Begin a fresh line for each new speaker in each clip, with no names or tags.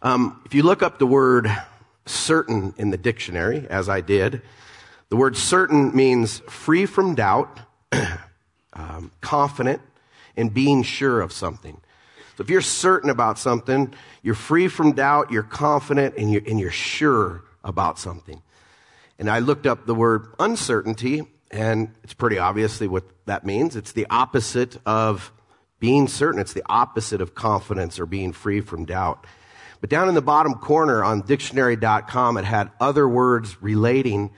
Um, if you look up the word certain in the dictionary, as I did, the word certain means free from doubt, um, confident, and being sure of something. So if you're certain about something, you're free from doubt, you're confident, and you're, and you're sure about something. And I looked up the word uncertainty, and it's pretty obviously what that means. It's the opposite of being certain. It's the opposite of confidence or being free from doubt. But down in the bottom corner on dictionary.com, it had other words relating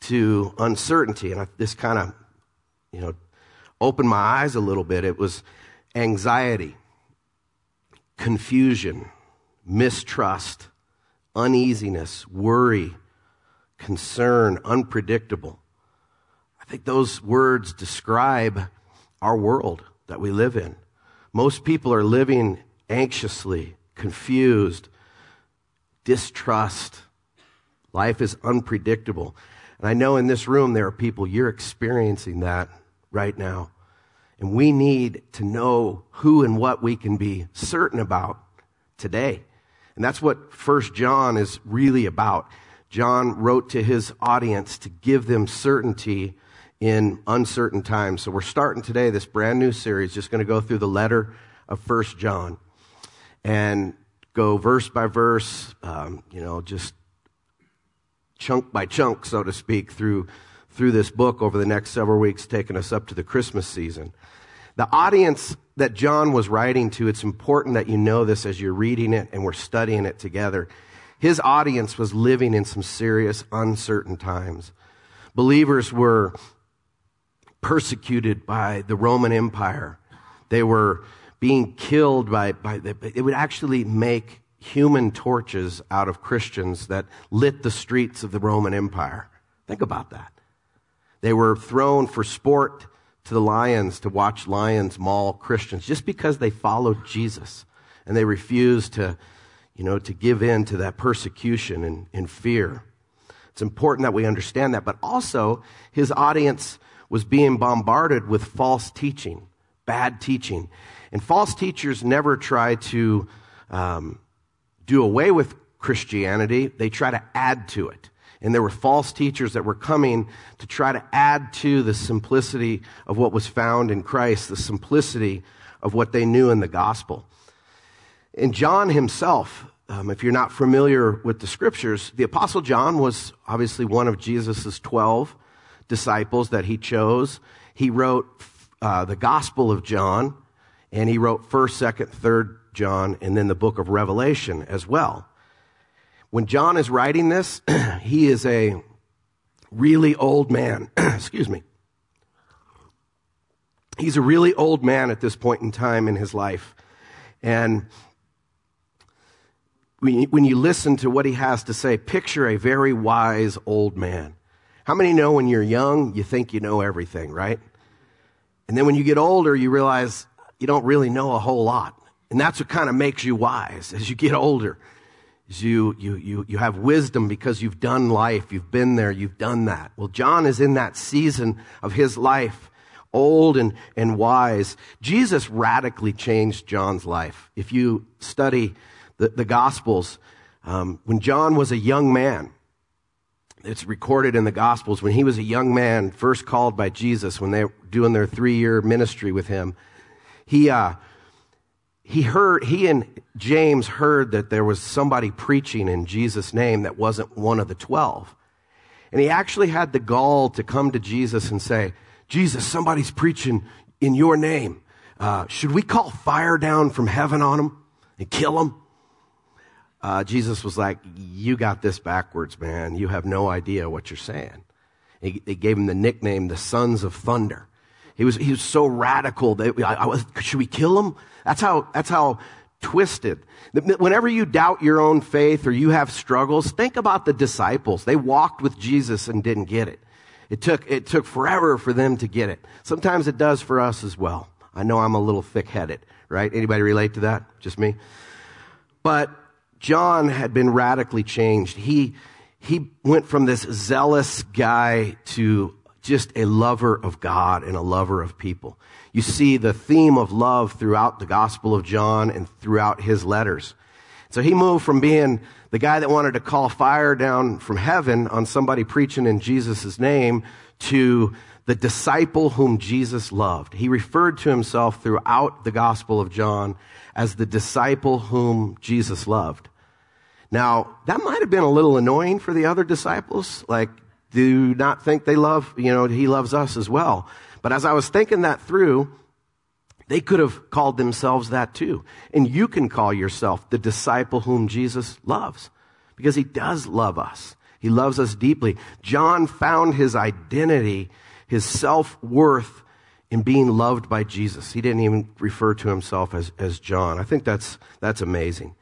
to uncertainty. And I, this kind of, you know, opened my eyes a little bit. It was anxiety, confusion, mistrust, uneasiness, worry, concern, unpredictable. I think those words describe our world that we live in. Most people are living anxiously, confused, distrust. Life is unpredictable. And I know in this room there are people, you're experiencing that right now. And we need to know who and what we can be certain about today. And that's what First John is really about. John wrote to his audience to give them certainty in uncertain times. So we're starting today this brand new series, just going to go through the letter of First John and go verse by verse, um, you know, just chunk by chunk, so to speak, through through this book over the next several weeks, taking us up to the Christmas season. The audience that John was writing to, it's important that you know this as you're reading it and we're studying it together. His audience was living in some serious, uncertain times. Believers were persecuted by the Roman Empire. They were being killed by, by it would actually make human torches out of Christians that lit the streets of the Roman Empire. Think about that. They were thrown for sport to the lions to watch lions maul Christians just because they followed Jesus and they refused to, you know, to give in to that persecution and, and fear. It's important that we understand that, but also his audience was being bombarded with false teaching, bad teaching. And false teachers never try to um, do away with Christianity, they try to add to it. And there were false teachers that were coming to try to add to the simplicity of what was found in Christ, the simplicity of what they knew in the gospel. And John himself, um, if you're not familiar with the scriptures, the apostle John was obviously one of Jesus' 12 disciples that he chose. He wrote uh, the Gospel of John, and he wrote 1st, 2nd, 3rd John, and then the book of Revelation as well. When John is writing this, he is a really old man. Excuse me. He's a really old man at this point in time in his life. And when you listen to what he has to say, picture a very wise old man. How many know when you're young, you think you know everything, right? And then when you get older, you realize you don't really know a whole lot. And that's what kind of makes you wise as you get older. Is you, you, you, you have wisdom because you've done life. You've been there. You've done that. Well, John is in that season of his life, old and, and wise. Jesus radically changed John's life. If you study the, the Gospels, um, when John was a young man, it's recorded in the Gospels when he was a young man, first called by Jesus when they were doing their three year ministry with him. He, uh, he heard, he and James heard that there was somebody preaching in Jesus' name that wasn't one of the twelve. And he actually had the gall to come to Jesus and say, Jesus, somebody's preaching in your name. Uh, should we call fire down from heaven on them and kill them? uh, Jesus was like, You got this backwards, man. You have no idea what you're saying. He, he gave him the nickname, the Sons of Thunder. He was, he was so radical. That, I, I was, should we kill him? That's how, that's how twisted. Whenever you doubt your own faith or you have struggles, think about the disciples. They walked with Jesus and didn't get it. It took, it took forever for them to get it. Sometimes it does for us as well. I know I'm a little thick headed, right? Anybody relate to that? Just me? But John had been radically changed. He, he went from this zealous guy to just a lover of God and a lover of people. You see the theme of love throughout the Gospel of John and throughout his letters. So he moved from being the guy that wanted to call fire down from heaven on somebody preaching in Jesus' name to the disciple whom Jesus loved. He referred to himself throughout the Gospel of John as the disciple whom Jesus loved. Now, that might have been a little annoying for the other disciples. Like, do not think they love, you know, he loves us as well. But as I was thinking that through, they could have called themselves that too. And you can call yourself the disciple whom Jesus loves because he does love us. He loves us deeply. John found his identity, his self worth in being loved by Jesus. He didn't even refer to himself as, as John. I think that's, that's amazing.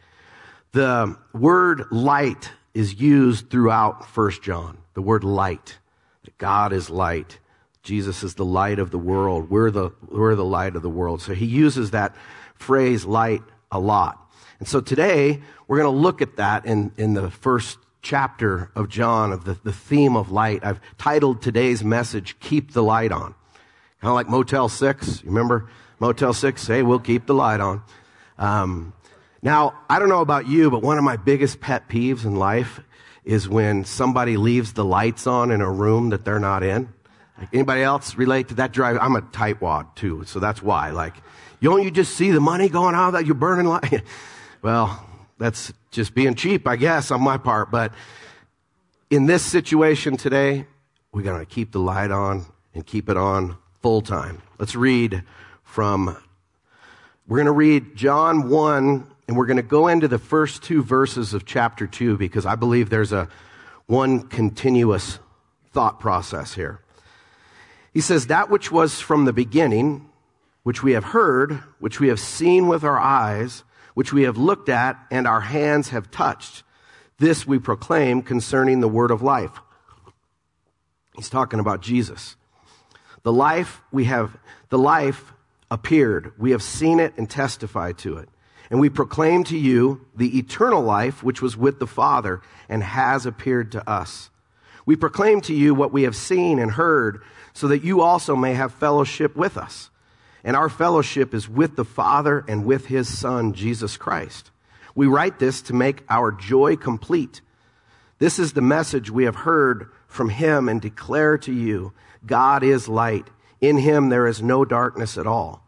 The word light is used throughout First John. The word light. That God is light. Jesus is the light of the world. We're the, we're the light of the world. So he uses that phrase light a lot. And so today we're going to look at that in, in the first chapter of John of the, the theme of light. I've titled today's message, Keep the Light On. Kind of like Motel 6. You remember Motel 6? Hey, we'll keep the light on. Um, now, I don't know about you, but one of my biggest pet peeves in life is when somebody leaves the lights on in a room that they're not in. Like anybody else relate to that drive? I'm a tightwad too, so that's why. Like, you don't you just see the money going out that you're burning light? well, that's just being cheap, I guess, on my part. But in this situation today, we're going to keep the light on and keep it on full time. Let's read from, we're going to read John 1, and we're going to go into the first two verses of chapter 2 because I believe there's a one continuous thought process here. He says, That which was from the beginning, which we have heard, which we have seen with our eyes, which we have looked at and our hands have touched. This we proclaim concerning the word of life. He's talking about Jesus. The life we have, the life appeared. We have seen it and testified to it. And we proclaim to you the eternal life which was with the Father and has appeared to us. We proclaim to you what we have seen and heard so that you also may have fellowship with us. And our fellowship is with the Father and with his Son, Jesus Christ. We write this to make our joy complete. This is the message we have heard from him and declare to you God is light. In him there is no darkness at all.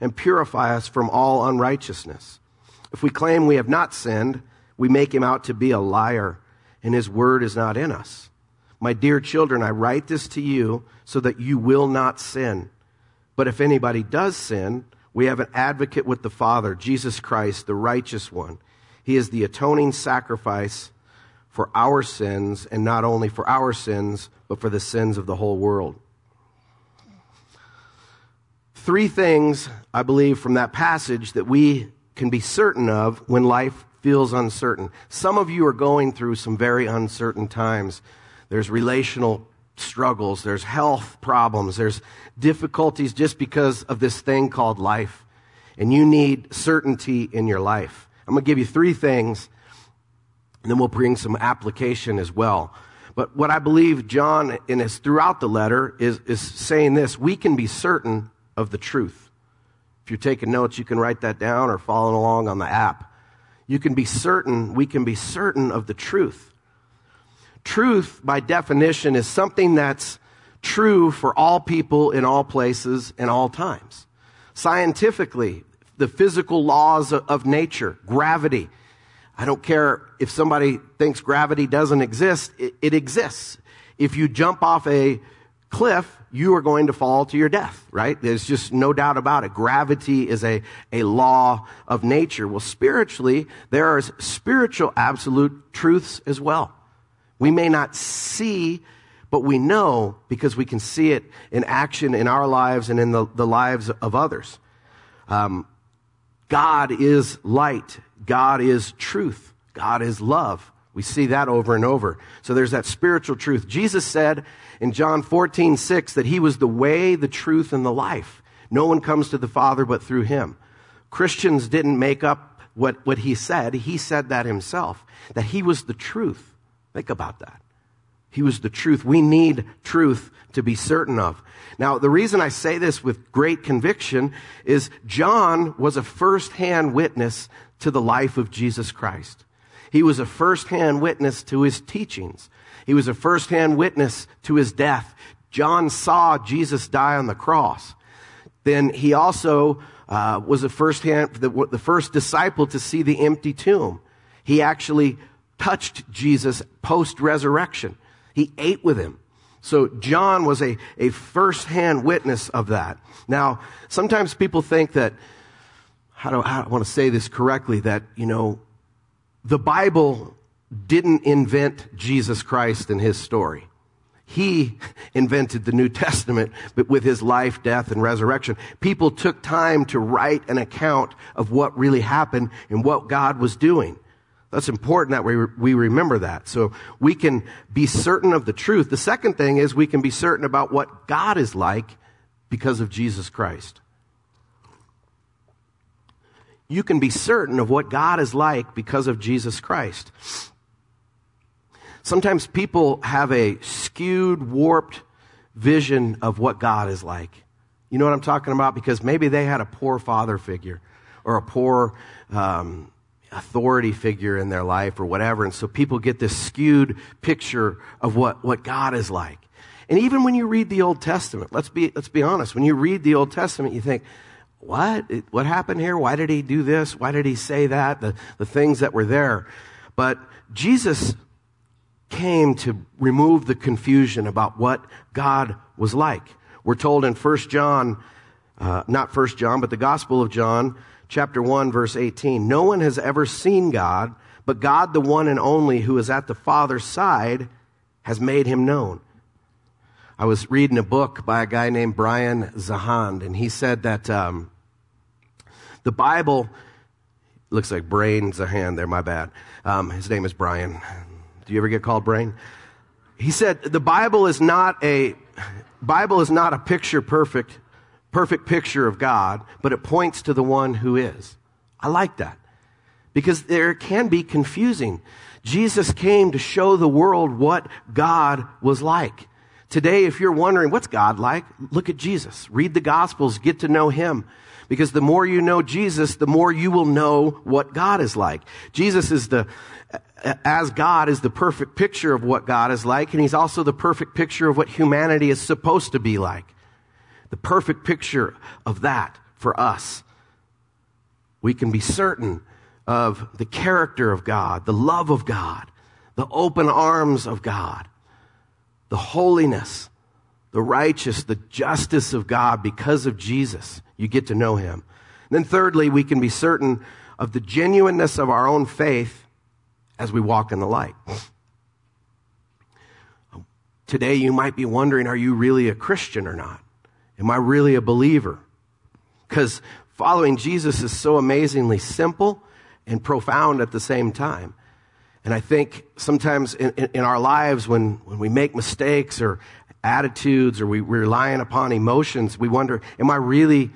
and purify us from all unrighteousness. If we claim we have not sinned, we make him out to be a liar, and his word is not in us. My dear children, I write this to you so that you will not sin. But if anybody does sin, we have an advocate with the Father, Jesus Christ, the righteous one. He is the atoning sacrifice for our sins, and not only for our sins, but for the sins of the whole world. Three things, I believe, from that passage that we can be certain of when life feels uncertain. Some of you are going through some very uncertain times. There's relational struggles, there's health problems, there's difficulties just because of this thing called life. And you need certainty in your life. I'm going to give you three things, and then we'll bring some application as well. But what I believe John in his throughout the letter is, is saying this we can be certain of the truth. If you're taking notes, you can write that down or following along on the app. You can be certain, we can be certain of the truth. Truth, by definition, is something that's true for all people in all places and all times. Scientifically, the physical laws of nature, gravity. I don't care if somebody thinks gravity doesn't exist, it, it, exists. If you jump off a cliff, you are going to fall to your death, right? There's just no doubt about it. Gravity is a, a law of nature. Well, spiritually, there are spiritual absolute truths as well. We may not see, but we know because we can see it in action in our lives and in the, the lives of others. Um, God is light. God is truth. God is love. We see that over and over. So there's that spiritual truth. Jesus said in John 14, 6 that he was the way, the truth, and the life. No one comes to the Father but through him. Christians didn't make up what, what he said. He said that himself, that he was the truth. Think about that. He was the truth. We need truth to be certain of. Now, the reason I say this with great conviction is John was a first-hand witness to the life of Jesus Christ. He was a first-hand witness to his teachings. He was a first-hand witness to his death. John saw Jesus die on the cross. Then he also uh, was the first hand, the, the first disciple to see the empty tomb. He actually touched Jesus post resurrection. He ate with him. So John was a, a first-hand witness of that. Now, sometimes people think that, how do I want to say this correctly, that, you know, the Bible didn't invent Jesus Christ and his story. He invented the New Testament, but with his life, death, and resurrection. People took time to write an account of what really happened and what God was doing. That's important that we, we remember that. So we can be certain of the truth. The second thing is we can be certain about what God is like because of Jesus Christ. You can be certain of what God is like because of Jesus Christ. Sometimes people have a skewed, warped vision of what God is like. You know what I'm talking about? Because maybe they had a poor father figure or a poor um, authority figure in their life or whatever. And so people get this skewed picture of what, what God is like. And even when you read the Old Testament, let's be, let's be honest, when you read the Old Testament, you think, what? What happened here? Why did he do this? Why did he say that? The, the things that were there. But Jesus came to remove the confusion about what God was like. We're told in 1 John, uh, not 1 John, but the Gospel of John, chapter 1, verse 18. No one has ever seen God, but God, the one and only who is at the Father's side, has made him known. I was reading a book by a guy named Brian Zahnd, and he said that um, the Bible looks like Brain Zahnd there, my bad. Um, his name is Brian. Do you ever get called brain? He said the Bible is not a Bible is not a picture perfect perfect picture of God, but it points to the one who is. I like that. Because there can be confusing. Jesus came to show the world what God was like. Today, if you're wondering, what's God like? Look at Jesus. Read the Gospels, get to know Him. Because the more you know Jesus, the more you will know what God is like. Jesus is the, as God is the perfect picture of what God is like, and He's also the perfect picture of what humanity is supposed to be like. The perfect picture of that for us. We can be certain of the character of God, the love of God, the open arms of God, the holiness, the righteous, the justice of God because of Jesus. You get to know Him. And then thirdly, we can be certain of the genuineness of our own faith as we walk in the light. Today, you might be wondering are you really a Christian or not? Am I really a believer? Because following Jesus is so amazingly simple and profound at the same time. And I think sometimes in, in, in, our lives, when, when we make mistakes or attitudes or we, we're relying upon emotions, we wonder, am I really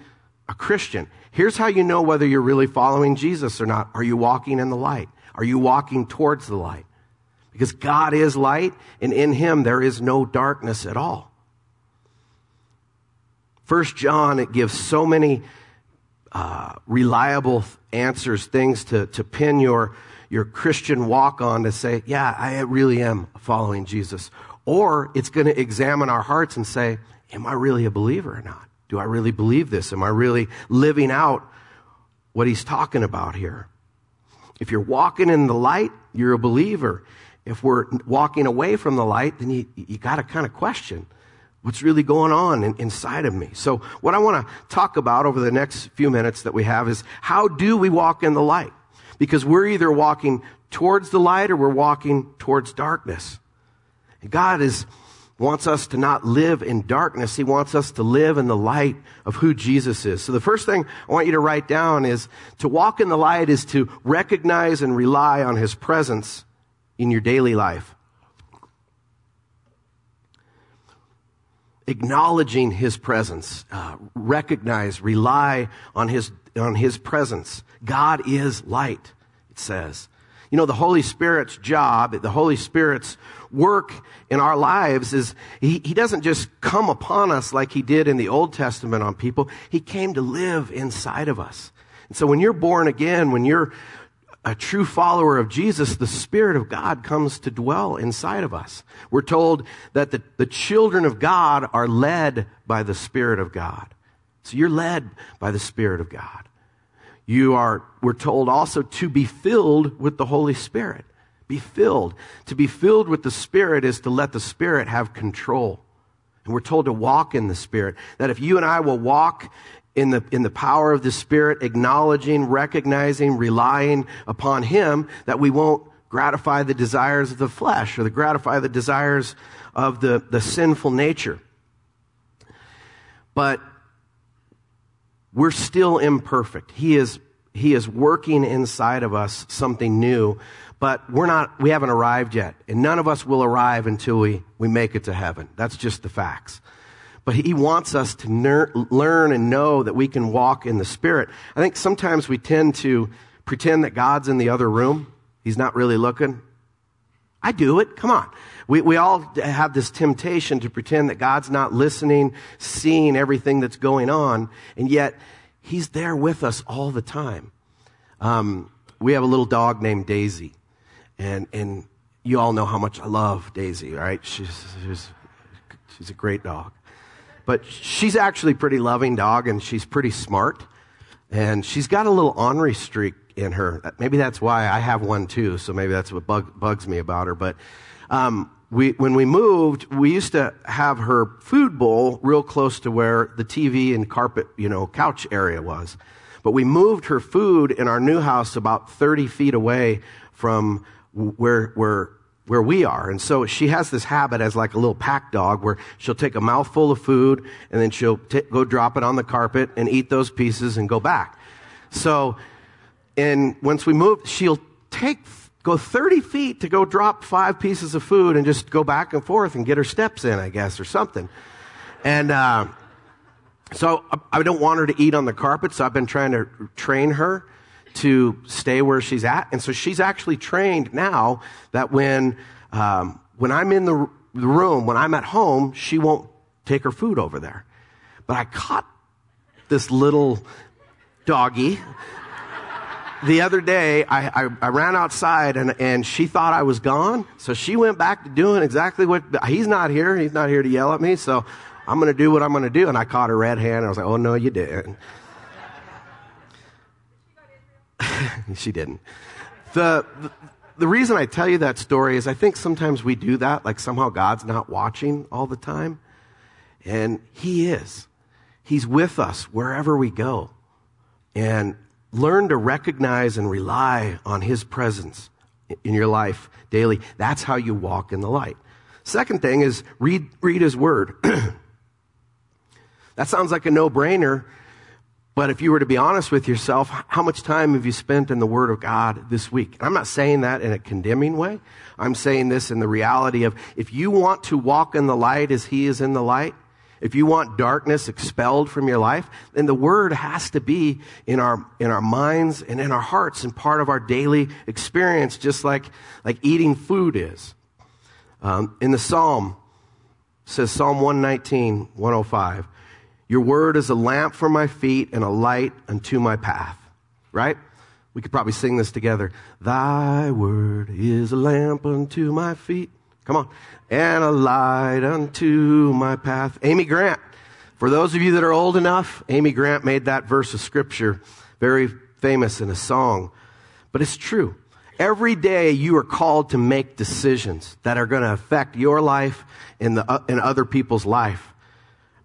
a Christian? Here's how you know whether you're really following Jesus or not. Are you walking in the light? Are you walking towards the light? Because God is light, and in Him there is no darkness at all. First John, it gives so many uh, reliable answers, things to, to pin your, your Christian walk on to say, yeah, I really am following Jesus. Or it's going to examine our hearts and say, am I really a believer or not? Do I really believe this? Am I really living out what he's talking about here? If you're walking in the light, you're a believer. If we're walking away from the light, then you, you got to kind of question what's really going on in, inside of me. So what I want to talk about over the next few minutes that we have is how do we walk in the light? Because we're either walking towards the light or we're walking towards darkness. God is wants us to not live in darkness. He wants us to live in the light of who Jesus is. So the first thing I want you to write down is to walk in the light is to recognize and rely on his presence in your daily life. Acknowledging his presence, uh, recognize, rely on his, on his presence. God is light, it says. You know, the Holy Spirit's job, the Holy Spirit's work in our lives is he, he doesn't just come upon us like he did in the Old Testament on people. He came to live inside of us. And so when you're born again, when you're a true follower of Jesus, the Spirit of God comes to dwell inside of us. We're told that the, the children of God are led by the Spirit of God. So you're led by the Spirit of God. You are, we're told also to be filled with the Holy Spirit. Be filled. To be filled with the Spirit is to let the Spirit have control. And we're told to walk in the Spirit. That if you and I will walk in the, in the power of the Spirit, acknowledging, recognizing, relying upon Him, that we won't gratify the desires of the flesh or the gratify the desires of the, the sinful nature. But we're still imperfect. He is, he is working inside of us something new, but we're not, we haven't arrived yet. And none of us will arrive until we, we make it to heaven. That's just the facts. But he wants us to ner- learn and know that we can walk in the Spirit. I think sometimes we tend to pretend that God's in the other room. He's not really looking. I do it. Come on. We, we all have this temptation to pretend that God's not listening, seeing everything that's going on, and yet He's there with us all the time. Um, we have a little dog named Daisy, and, and you all know how much I love Daisy, right? She's, she's, she's a great dog. But she's actually a pretty loving dog, and she's pretty smart, and she's got a little ornery streak in her. Maybe that's why I have one too, so maybe that's what bug, bugs me about her. But um, we, when we moved, we used to have her food bowl real close to where the TV and carpet, you know, couch area was. But we moved her food in our new house about 30 feet away from where, where, where we are. And so she has this habit as like a little pack dog where she'll take a mouthful of food and then she'll t- go drop it on the carpet and eat those pieces and go back. So, and once we move, she'll take go 30 feet to go drop five pieces of food and just go back and forth and get her steps in, I guess, or something. And uh, so I don't want her to eat on the carpet, so I've been trying to train her to stay where she's at. And so she's actually trained now that when, um, when I'm in the, the room, when I'm at home, she won't take her food over there. But I caught this little doggy the other day, I, I, I, ran outside and, and she thought I was gone. So she went back to doing exactly what, he's not here. He's not here to yell at me. So I'm going to do what I'm going to do. And I caught her red hand. And I was like, oh, no, you didn't. she didn't. The, the, the reason I tell you that story is I think sometimes we do that, like somehow God's not watching all the time. And He is. He's with us wherever we go. And learn to recognize and rely on His presence in your life daily. That's how you walk in the light. Second thing is read, read His Word. that sounds like a no-brainer, but if you were to be honest with yourself, how much time have you spent in the Word of God this week? And I'm not saying that in a condemning way. I'm saying this in the reality of if you want to walk in the light as He is in the light, if you want darkness expelled from your life, then the word has to be in our, in our minds and in our hearts and part of our daily experience, just like, like eating food is. Um, in the Psalm, says Psalm 119, 105, your word is a lamp for my feet and a light unto my path. Right? We could probably sing this together. Thy word is a lamp unto my feet Come on. And a light unto my path. Amy Grant. For those of you that are old enough, Amy Grant made that verse of scripture very famous in a song. But it's true. Every day you are called to make decisions that are going to affect your life and, the, uh, and other people's life.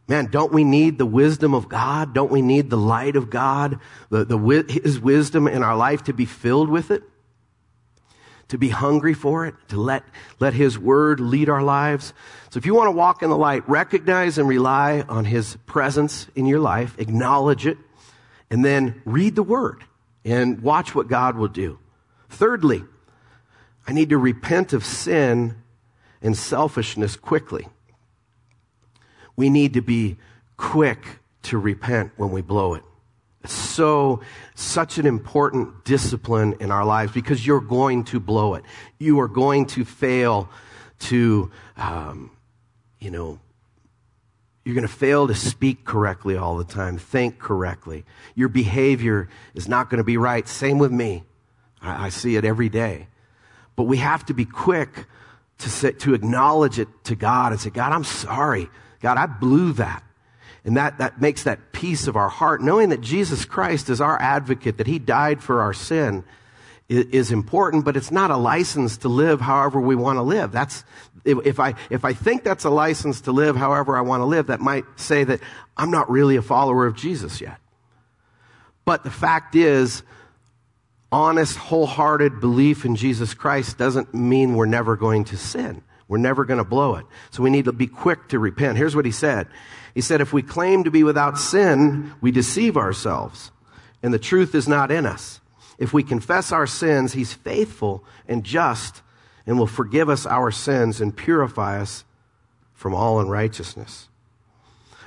Man, don't we need the wisdom of God? Don't we need the light of God? The, the, His wisdom in our life to be filled with it? To be hungry for it, to let, let His Word lead our lives. So if you want to walk in the light, recognize and rely on His presence in your life, acknowledge it, and then read the Word and watch what God will do. Thirdly, I need to repent of sin and selfishness quickly. We need to be quick to repent when we blow it. So, such an important discipline in our lives because you're going to blow it. You are going to fail to, um, you know, you're going to fail to speak correctly all the time, think correctly. Your behavior is not going to be right. Same with me. I, I see it every day. But we have to be quick to, say, to acknowledge it to God and say, God, I'm sorry. God, I blew that. And that, that makes that peace of our heart, knowing that Jesus Christ is our advocate, that he died for our sin is, is important, but it's not a license to live however we want to live. That's, if I, if I think that's a license to live however I want to live, that might say that I'm not really a follower of Jesus yet. But the fact is, honest, wholehearted belief in Jesus Christ doesn't mean we're never going to sin. We're never going to blow it. So we need to be quick to repent. Here's what he said. He said, if we claim to be without sin, we deceive ourselves, and the truth is not in us. If we confess our sins, he's faithful and just and will forgive us our sins and purify us from all unrighteousness.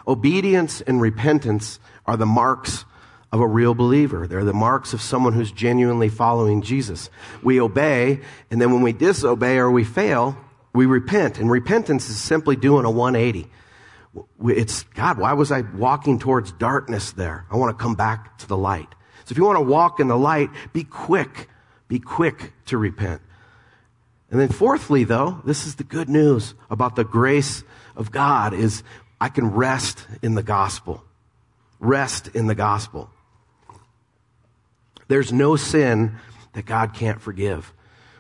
Obedience and repentance are the marks of a real believer. They're the marks of someone who's genuinely following Jesus. We obey, and then when we disobey or we fail, we repent. And repentance is simply doing a 180. It's, God, why was I walking towards darkness there? I want to come back to the light. So if you want to walk in the light, be quick. Be quick to repent. And then fourthly, though, this is the good news about the grace of God is I can rest in the gospel. Rest in the gospel. There's no sin that God can't forgive.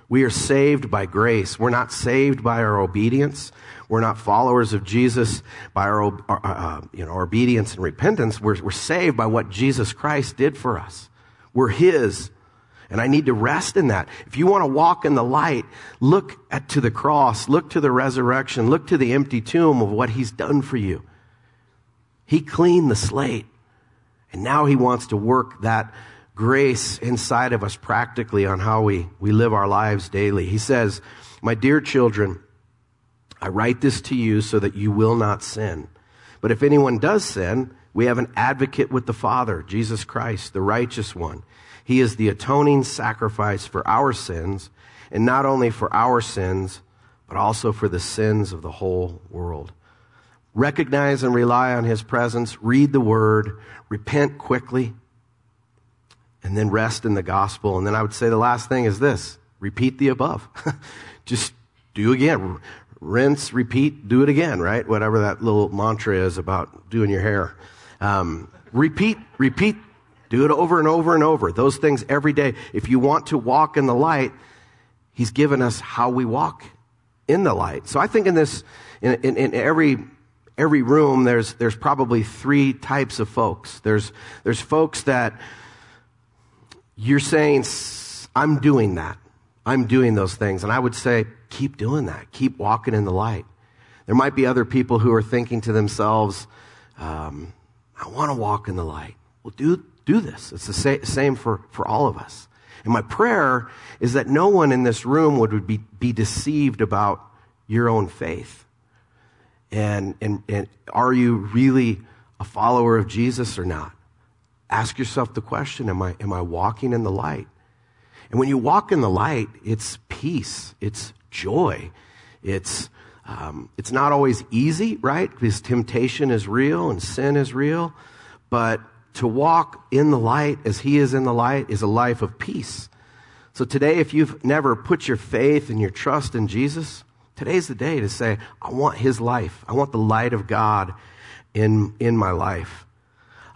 We are saved by grace. We're not saved by our obedience. We're not followers of Jesus by our, uh, uh, you know, obedience and repentance. We're, we're saved by what Jesus Christ did for us. We're His. And I need to rest in that. If you want to walk in the light, look at, to the cross, look to the resurrection, look to the empty tomb of what He's done for you. He cleaned the slate. And now He wants to work that grace inside of us practically on how we, we live our lives daily. He says, My dear children, I write this to you so that you will not sin. But if anyone does sin, we have an advocate with the Father, Jesus Christ, the righteous one. He is the atoning sacrifice for our sins, and not only for our sins, but also for the sins of the whole world. Recognize and rely on His presence, read the Word, repent quickly, and then rest in the gospel. And then I would say the last thing is this repeat the above. Just do again. Rinse, repeat, do it again, right? Whatever that little mantra is about doing your hair. Um, repeat, repeat, do it over and over and over. Those things every day. If you want to walk in the light, He's given us how we walk in the light. So I think in this, in, in, in every every room, there's there's probably three types of folks. There's there's folks that you're saying, I'm doing that. I'm doing those things. And I would say, keep doing that. Keep walking in the light. There might be other people who are thinking to themselves, um, I want to walk in the light. Well, do, do this. It's the sa- same for, for all of us. And my prayer is that no one in this room would be, be deceived about your own faith. And, and, and are you really a follower of Jesus or not? Ask yourself the question am I, am I walking in the light? And when you walk in the light, it's peace, it's joy, it's, um, it's not always easy, right? Because temptation is real and sin is real. But to walk in the light as He is in the light is a life of peace. So today, if you've never put your faith and your trust in Jesus, today's the day to say, I want His life. I want the light of God in, in my life.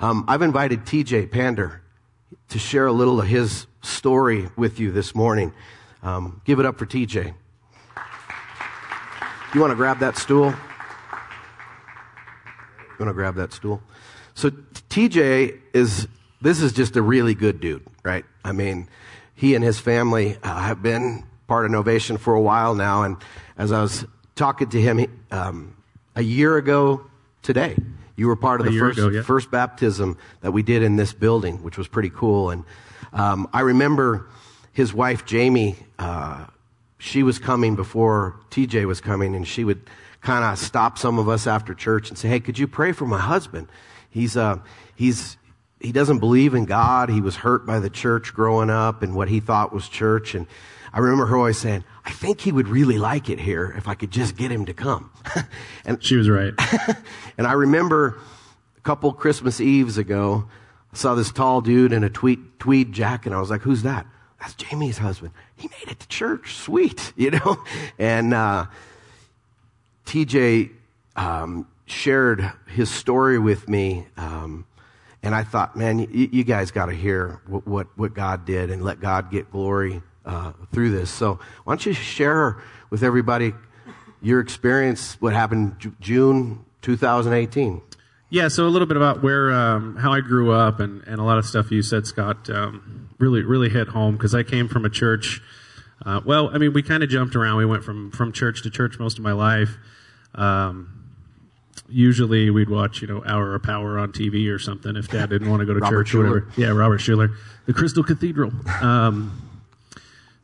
Um, I've invited TJ Pander to share a little of his story with you this morning. Um, give it up for TJ. You want to grab that stool? You want to grab that stool? So TJ is, this is just a really good dude, right? I mean, he and his family uh, have been part of Novation for a while now. And as I was talking to him um, a year ago today, you were part of the first, ago, yeah. first baptism that we did in this building, which was pretty cool. And um, I remember his wife, Jamie, uh, she was coming before TJ was coming, and she would kind of stop some of us after church and say, "Hey, could you pray for my husband? He's uh, he's he doesn't believe in God. He was hurt by the church growing up and what he thought was church. And I remember her always saying, I think he would really like it here if I could just get him to come.
and she was right.
and I remember a couple Christmas Eves ago, I saw this tall dude in a tweed, tweed jacket. And I was like, who's that? That's Jamie's husband. He made it to church. Sweet, you know? And, uh, TJ, um, shared his story with me, um, and I thought, man, you, you guys got to hear what, what, what, God did and let God get glory uh, through this. So why don't you share with everybody your experience, what happened J- June 2018?
Yeah, so a little bit about where, um, how I grew up, and, and a lot of stuff you said, Scott, um, really, really hit home because I came from a church. Uh, well, I mean, we kind of jumped around. We went from from church to church most of my life. Um, usually we'd watch, you know, Hour of Power on TV or something if Dad didn't want to go to church or whatever. Yeah, Robert Schuller, the Crystal Cathedral.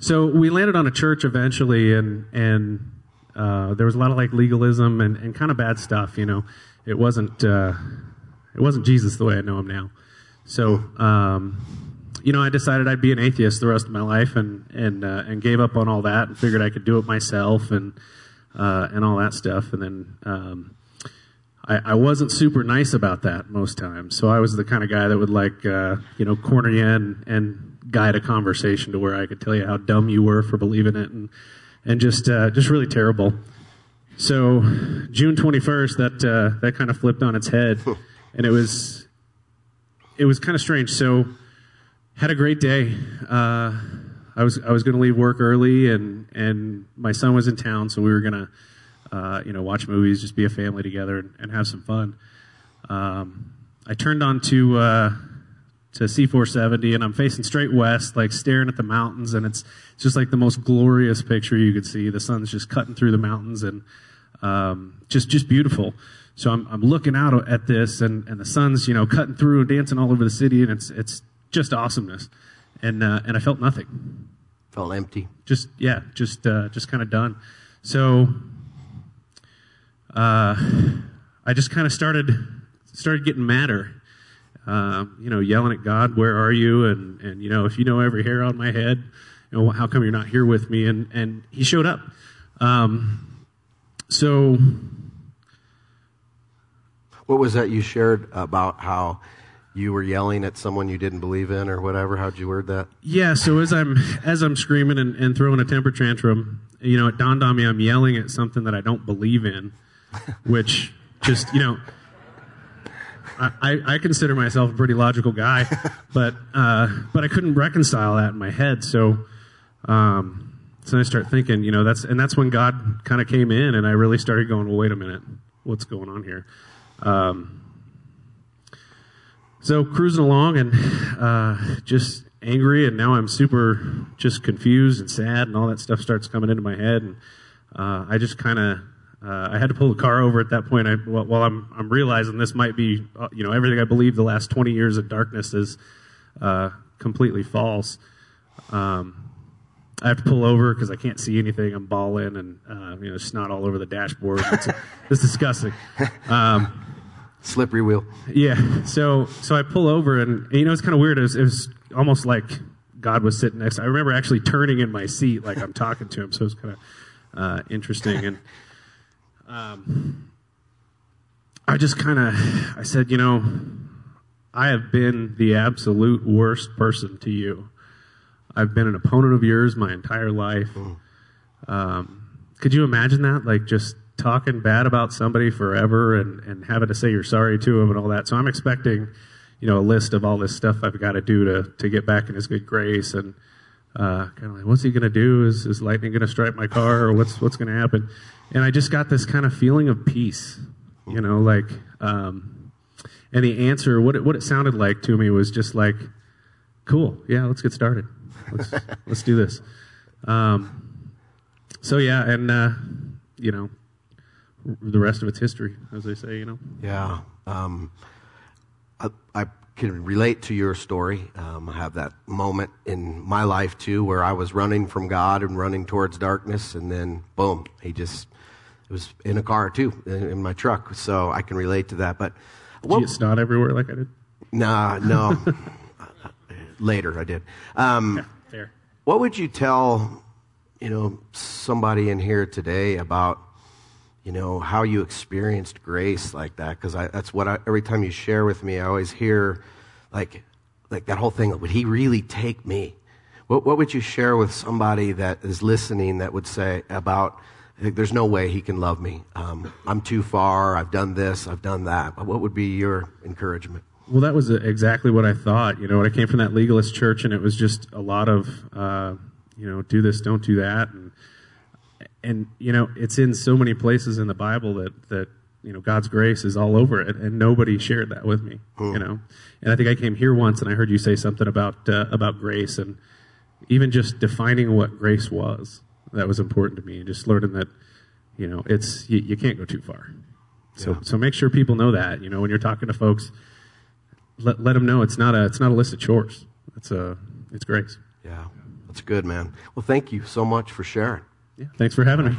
So we landed on a church eventually, and and uh, there was a lot of like legalism and, and kind of bad stuff. You know, it wasn't uh, it wasn't Jesus the way I know him now. So um, you know, I decided I'd be an atheist the rest of my life, and and uh, and gave up on all that, and figured I could do it myself, and uh, and all that stuff, and then. Um, I, I, wasn't super nice about that most times. So I was the kind of guy that would like, uh, you know, corner you in and guide a conversation to where I could tell you how dumb you were for believing it and, and just, uh, just really terrible. So June 21st, that, uh, that kind of flipped on its head and it was, it was kind of strange. So had a great day. Uh, I was, I was going to leave work early and, and my son was in town. So we were going to, uh, you know, watch movies, just be a family together and, and have some fun. Um, I turned on to, uh, to C470 and I'm facing straight west, like staring at the mountains and it's, just like the most glorious picture you could see. The sun's just cutting through the mountains and, um, just, just beautiful. So I'm, I'm looking out at this and, and the sun's, you know, cutting through and dancing all over the city and it's, it's just awesomeness. And, uh, and I felt nothing.
Felt empty.
Just, yeah, just, uh, just kind of done. So uh, I just kind of started started getting madder. Uh, you know, yelling at God, "Where are you?" And and you know, if you know every hair on my head, you know, how come you're not here with me? And and He showed up. Um, so,
what was that you shared about how? you were yelling at someone you didn't believe in or whatever how'd you word that
yeah so as i'm as i'm screaming and, and throwing a temper tantrum you know it dawned on me i'm yelling at something that i don't believe in which just, you know, I, I consider myself a pretty logical guy, but, uh, but I couldn't reconcile that in my head. So, um, so I start thinking, you know, that's, and that's when God kind of came in and I really started going, well, wait a minute, what's going on here? Um, so cruising along and, uh, just angry and now I'm super just confused and sad and all that stuff starts coming into my head and, uh, I just kind of uh, I had to pull the car over at that point. I, while I'm, I'm realizing this might be, uh, you know, everything I believe the last 20 years of darkness is uh, completely false. Um, I have to pull over because I can't see anything. I'm bawling and uh, you know snot all over the dashboard. It's, it's disgusting. Um,
Slippery wheel.
Yeah. So so I pull over and, and you know it's kind of weird. It was, it was, almost like God was sitting next. I remember actually turning in my seat like I'm talking to him. So it was kind of uh, interesting and. Um, I just kind of, I said, you know, I have been the absolute worst person to you. I've been an opponent of yours my entire life. Mm. Um, could you imagine that? Like just talking bad about somebody forever and, and having to say you're sorry to him and all that. So I'm expecting, you know, a list of all this stuff I've got to do to, to get back in his good grace. And, uh, kind of like, what's he going to do? Is, is lightning going to strike my car or what's, what's going to happen? And I just got this kind of feeling of peace, you know, like, um, and the answer, what it, what it sounded like to me was just like, cool. Yeah, let's get started. Let's, let's do this. Um, so yeah, and, uh, you know, the rest of it's history, as they say, you know?
Yeah. Um, I, I can relate to your story. Um, I have that moment in my life too where I was running from God and running towards darkness, and then boom, he just it was in a car too, in my truck. So I can relate to that. But
did you get snot everywhere like I did?
Nah, no. Later, I did. Um,
yeah, fair.
What would you tell, you know, somebody in here today about, you know, how you experienced grace like that? Because that's what I, every time you share with me, I always hear, like, like that whole thing. Would he really take me? What, what would you share with somebody that is listening that would say about? There's no way he can love me. Um, I'm too far. I've done this. I've done that. What would be your encouragement?
Well, that was exactly what I thought. You know, when I came from that legalist church, and it was just a lot of, uh, you know, do this, don't do that, and and you know, it's in so many places in the Bible that that you know God's grace is all over it, and nobody shared that with me. Hmm. You know, and I think I came here once, and I heard you say something about uh, about grace, and even just defining what grace was. That was important to me. Just learning that, you know, it's you, you can't go too far. So yeah. so make sure people know that. You know, when you're talking to folks let, let them know it's not a it's not a list of chores. It's a it's grace.
Yeah, that's good, man. Well, thank you so much for sharing.
Yeah, thanks for having me.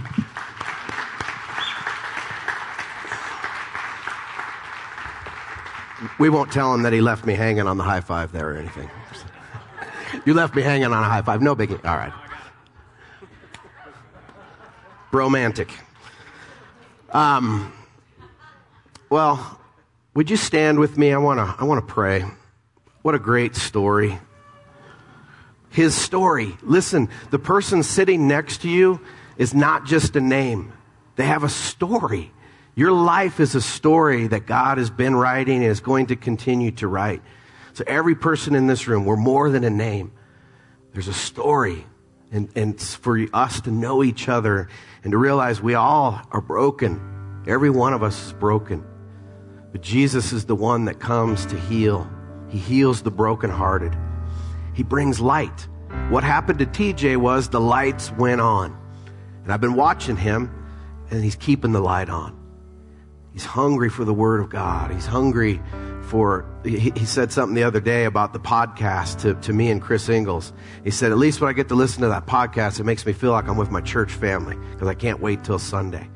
We won't tell him that he left me hanging on the high five there or anything. you left me hanging on a high five. No biggie. All right. Romantic. Um, well, would you stand with me? I want to I want to pray. What a great story. His story. Listen, the person sitting next to you is not just a name. They have a story. Your life is a story that God has been writing and is going to continue to write. So every person in this room, we're more than a name. There's a story. And, and for us to know each other and to realize we all are broken. Every one of us is broken. But Jesus is the one that comes to heal. He heals the brokenhearted. He brings light. What happened to TJ was the lights went on. And I've been watching him, and he's keeping the light on. He's hungry for the Word of God. He's hungry for, he, he, said something the other day about the podcast to, to me and Chris Ingalls. He said, at least when I get to listen to that podcast, it makes me feel like I'm with my church family because I can't wait till Sunday.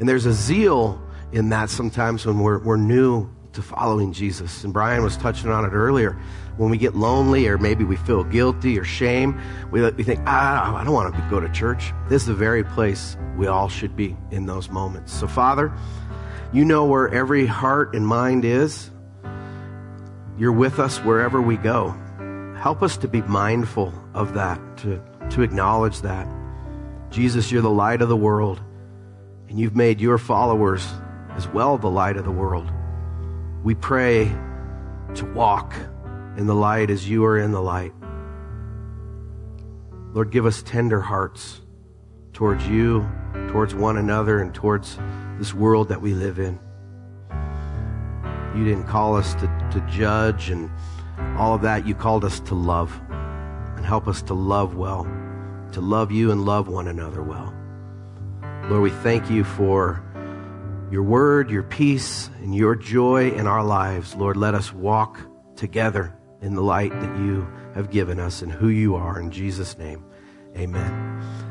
And there's a zeal in that sometimes when we're, we're new to following Jesus. And Brian was touching on it earlier. When we get lonely or maybe we feel guilty or shame, we, we think, ah, I don't want to go to church. This is the very place we all should be in those moments. So, Father, you know where every heart and mind is. You're with us wherever we go. Help us to be mindful of that, to, to acknowledge that. Jesus, you're the light of the world, and you've made your followers as well the light of the world. We pray to walk in the light as you are in the light. Lord, give us tender hearts towards you, towards one another, and towards this world that we live in. You didn't call us to, to judge and all of that. You called us to love and help us to love well, to love you and love one another well. Lord, we thank you for your word, your peace, and your joy in our lives. Lord, let us walk together in the light that you have given us and who you are. In Jesus' name, amen.